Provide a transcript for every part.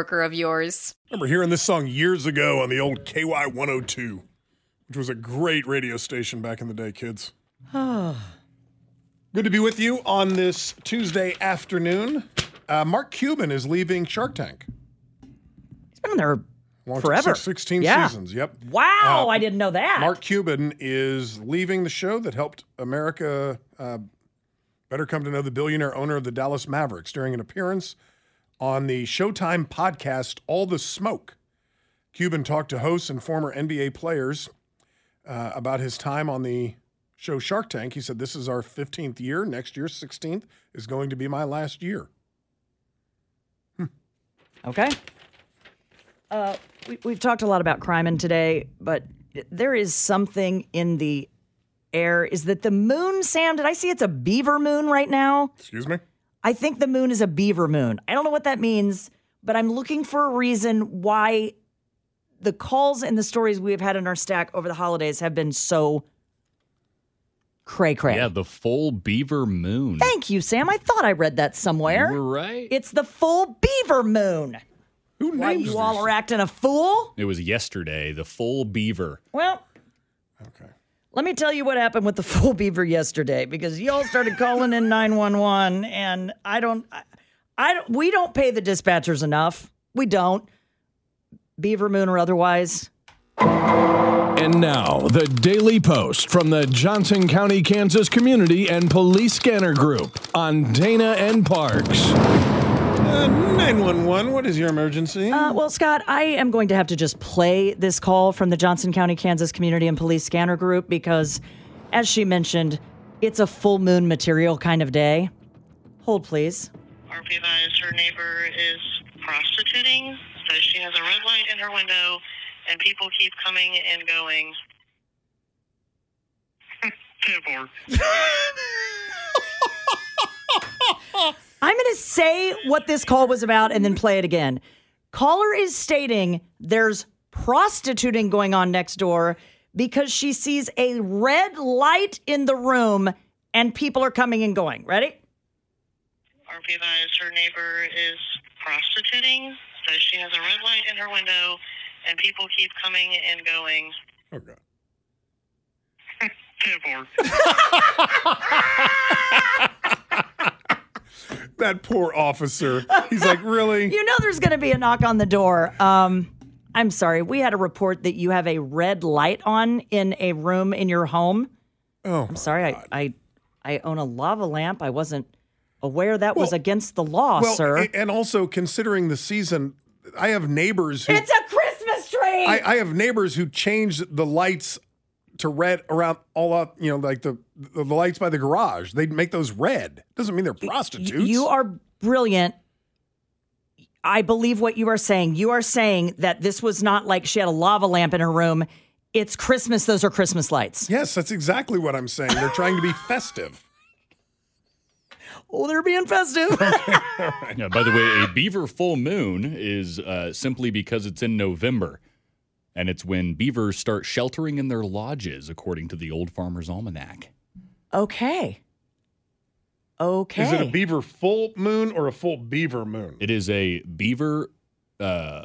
of yours. remember hearing this song years ago on the old KY 102, which was a great radio station back in the day, kids. Good to be with you on this Tuesday afternoon. Uh, Mark Cuban is leaving Shark Tank. He's been on there Long- forever. six- 16 Yeah. seasons, yep. Wow, Uh, I didn't know that. Mark Cuban is leaving the show that helped America uh, better come to know the billionaire owner of the Dallas Mavericks during an appearance on the Showtime podcast All the Smoke. Cuban talked to hosts and former NBA players uh, about his time on the show Shark Tank. He said, This is our 15th year. Next year, 16th, is going to be my last year. Okay. Uh, we, we've talked a lot about crime in today, but there is something in the air. Is that the moon, Sam? Did I see it's a beaver moon right now? Excuse me? I think the moon is a beaver moon. I don't know what that means, but I'm looking for a reason why the calls and the stories we have had in our stack over the holidays have been so cray cray. Yeah, the full beaver moon. Thank you, Sam. I thought I read that somewhere. You were right. It's the full beaver moon. Who Why names you all are acting a fool? It was yesterday, the full beaver. Well, Okay. Let me tell you what happened with the full beaver yesterday because y'all started calling in 911 and I don't I, I don't we don't pay the dispatchers enough. We don't. Beaver moon or otherwise. And now, the Daily Post from the Johnson County, Kansas Community and Police Scanner Group on Dana and Parks. Uh, 911, what is your emergency? Uh, well, Scott, I am going to have to just play this call from the Johnson County, Kansas Community and Police Scanner Group because, as she mentioned, it's a full moon material kind of day. Hold, please. RP advised her neighbor is prostituting, says she has a red light in her window, and people keep coming and going. Tibor. I'm going to say what this call was about and then play it again. Caller is stating there's prostituting going on next door because she sees a red light in the room and people are coming and going. Ready? RP advised her neighbor is prostituting, says she has a red light in her window, and people keep coming and going. Okay. Tibor. That poor officer. He's like, really? You know there's going to be a knock on the door. Um, I'm sorry. We had a report that you have a red light on in a room in your home. Oh, I'm sorry. I, I I own a lava lamp. I wasn't aware that was against the law, well, sir. and also considering the season, I have neighbors who it's a Christmas tree. I, I have neighbors who change the lights to red around all up. You know, like the the lights by the garage. They make those red. Doesn't mean they're prostitutes. You are brilliant. I believe what you are saying. You are saying that this was not like she had a lava lamp in her room. It's Christmas. Those are Christmas lights. Yes, that's exactly what I'm saying. They're trying to be festive. Oh, they're being festive. Yeah, by the way, a beaver full moon is uh, simply because it's in November. And it's when beavers start sheltering in their lodges, according to the Old Farmer's Almanac. okay. Okay. Is it a beaver full moon or a full beaver moon? It is a beaver. Uh,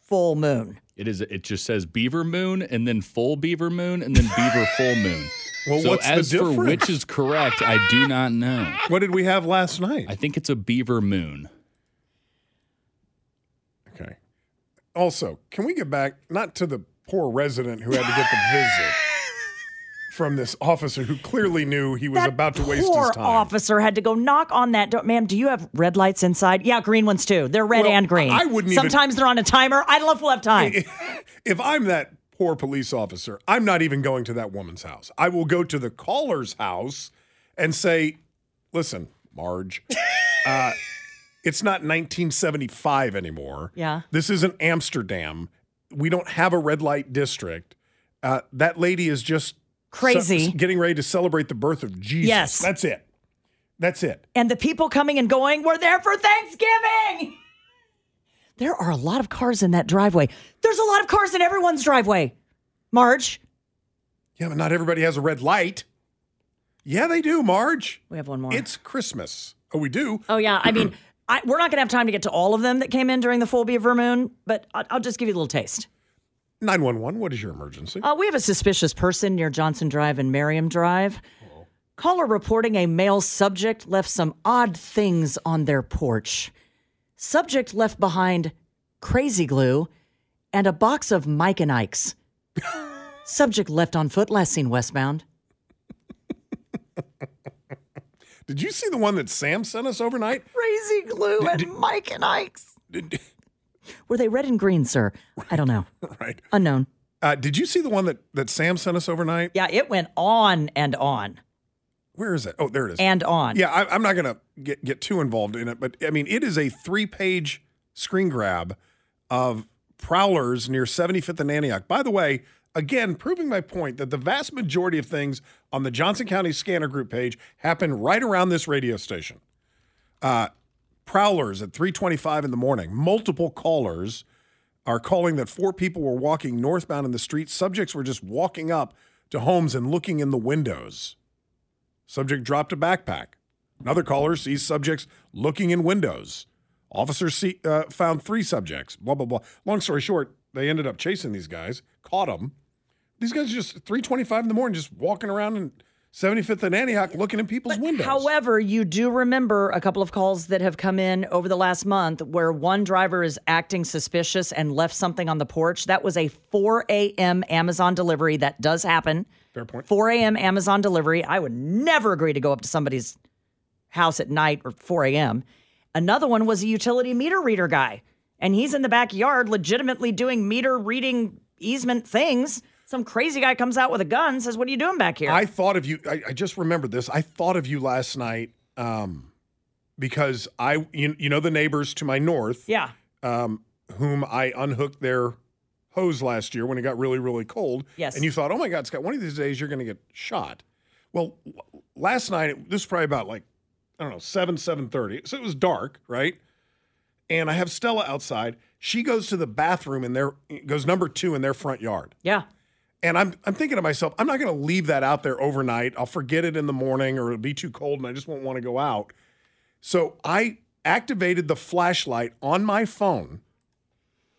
Full moon. it is. It just says beaver moon, and then full beaver moon, and then beaver full moon. Well, so what's the as for difference? which is correct, I do not know. What did we have last night? I think it's a beaver moon. Also, can we get back not to the poor resident who had to get the visit from this officer who clearly knew he was That about to waste his time. Poor officer had to go knock on that door. Ma'am, do you have red lights inside? Yeah, green ones too. They're red Well, and green. I wouldn't even- Sometimes they're on a timer. I don't know if we'll have time. if I'm that poor police officer, I'm not even going to that woman's house. I will go to the caller's house and say, "Listen, Marge, uh, it's not 1975 anymore. Yeah. this isn't Amsterdam. We don't have a red light district. Uh, that lady is just Crazy. ce- getting ready to celebrate the birth of Jesus. Yes. that's it. That's it. and the people coming and going, we're there for Thanksgiving. There are a lot of cars in that driveway. There's a lot of cars in everyone's driveway. Marge, Yeah, but not everybody has a red light. Yeah, they do, Marge. we have one more. It's Christmas. Oh, we do. oh, yeah. I mean, I, we're not going to have time to get to all of them that came in during the full beaver moon, but I'll, I'll just give you a little taste. 911, what is your emergency? Uh, we have a suspicious person near Johnson Drive and Merriam Drive. Caller reporting a male subject left some odd things on their porch. Subject left behind crazy glue and a box of Mike and Ike's. subject left on foot, last seen westbound. Did you see the one that Sam sent us overnight? Crazy glue and Mike and Ike's. Did, Were they red and green, sir? I don't know. right. Unknown. Uh, did you see the one that, that Sam sent us overnight? Yeah, it went on and on Where is it? Oh, there it is. and on. yeah, I, I'm not going to get, get too involved in it, but I mean, it is a three page screen grab of prowlers near 75th and Antioch. By the way, again, proving my point that the vast majority of things on the Johnson County Scanner Group page happen right around this radio station. Uh, prowlers at 3:25 in the morning. Multiple callers are calling that four people were walking northbound in the street. Subjects were just walking up to homes and looking in the windows. Subject dropped a backpack. Another caller sees subjects looking in windows. Officers see, uh, found three subjects. Blah blah blah. Long story short, they ended up chasing these guys, caught them. These guys are just 3:25 in the morning, just walking around in 75th and Antioch, looking in people's windows. However, you do remember a couple of calls that have come in over the last month where one driver is acting suspicious and left something on the porch. That was a 4 a.m. Amazon delivery. That does happen. Fair point. 4 a.m. Amazon delivery. I would never agree to go up to somebody's house at night or 4 a.m. Another one was a utility meter reader guy, and he's in the backyard legitimately doing meter reading easement things. Some crazy guy comes out with a gun, says, What are you doing back here? I thought of you. I, I just remembered this. I thought of you last night um, because I, you, you know, the neighbors to my north, yeah. um, whom I unhooked their hose last year when it got really, really cold. Yes. And you thought, oh my God, Scott, one of these days you're going to get shot. Well, last night, this was probably about like, I don't know, 7, 7.30. So it was dark, right? And I have Stella outside. She goes to the bathroom and there goes number two in their front yard. Yeah. And I'm I'm thinking to myself, I'm not going to leave that out there overnight. I'll forget it in the morning or it'll be too cold and I just won't want to go out. So I activated the flashlight on my phone,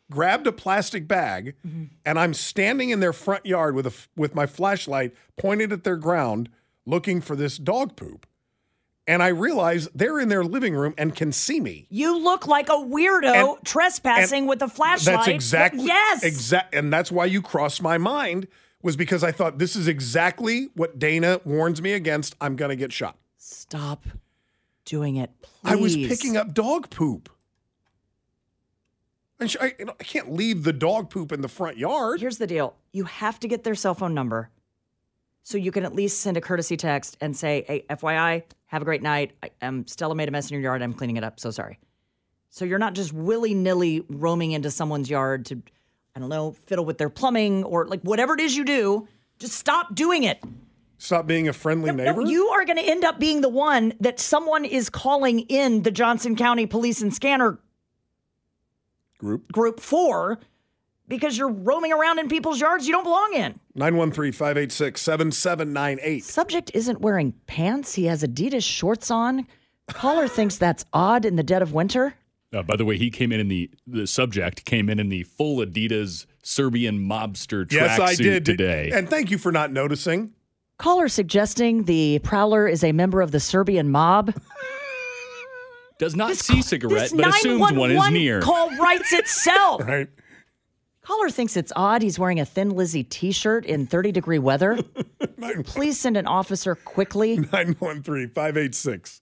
grabbed a plastic bag, mm-hmm. and I'm standing in their front yard with a with my flashlight pointed at their ground looking for this dog poop. And I realize they're in their living room and can see me. You look like a weirdo And- trespassing and with a flashlight. That's exactly Yes. exact, and that's why you crossed my mind was because I thought this is exactly what Dana warns me against. I'm going to get shot. Stop doing it, please. I was picking up dog poop, and sh- I, you know, I can't leave the dog poop in the front yard. Here's the deal: you have to get their cell phone number, so you can at least send a courtesy text and say, "Hey, FYI, have a great night. I, um, Stella made a mess in your yard. I'm cleaning it up. So sorry." So you're not just willy nilly roaming into someone's yard to, I don't know, fiddle with their plumbing or like whatever it is you do. Just stop doing it. Stop being a friendly No, neighbor. you are going to end up being the one that someone is calling in the Johnson County Police and Scanner Group group for because you're roaming around in people's yards you don't belong in. 913-586-7798. Subject isn't wearing pants. He has Adidas shorts on. Caller thinks that's odd in the dead of winter. Uh, by the way, he came in in the the subject came in in the full Adidas Serbian mobster Yes, I did today. And thank you for not noticing. Caller suggesting the prowler is a member of the Serbian mob. Does not see cigarette, but assumes one is near. call writes itself. Right. Caller thinks it's odd he's wearing a Thin Lizzy t shirt in 30 degree weather. Please send an officer quickly. 913 586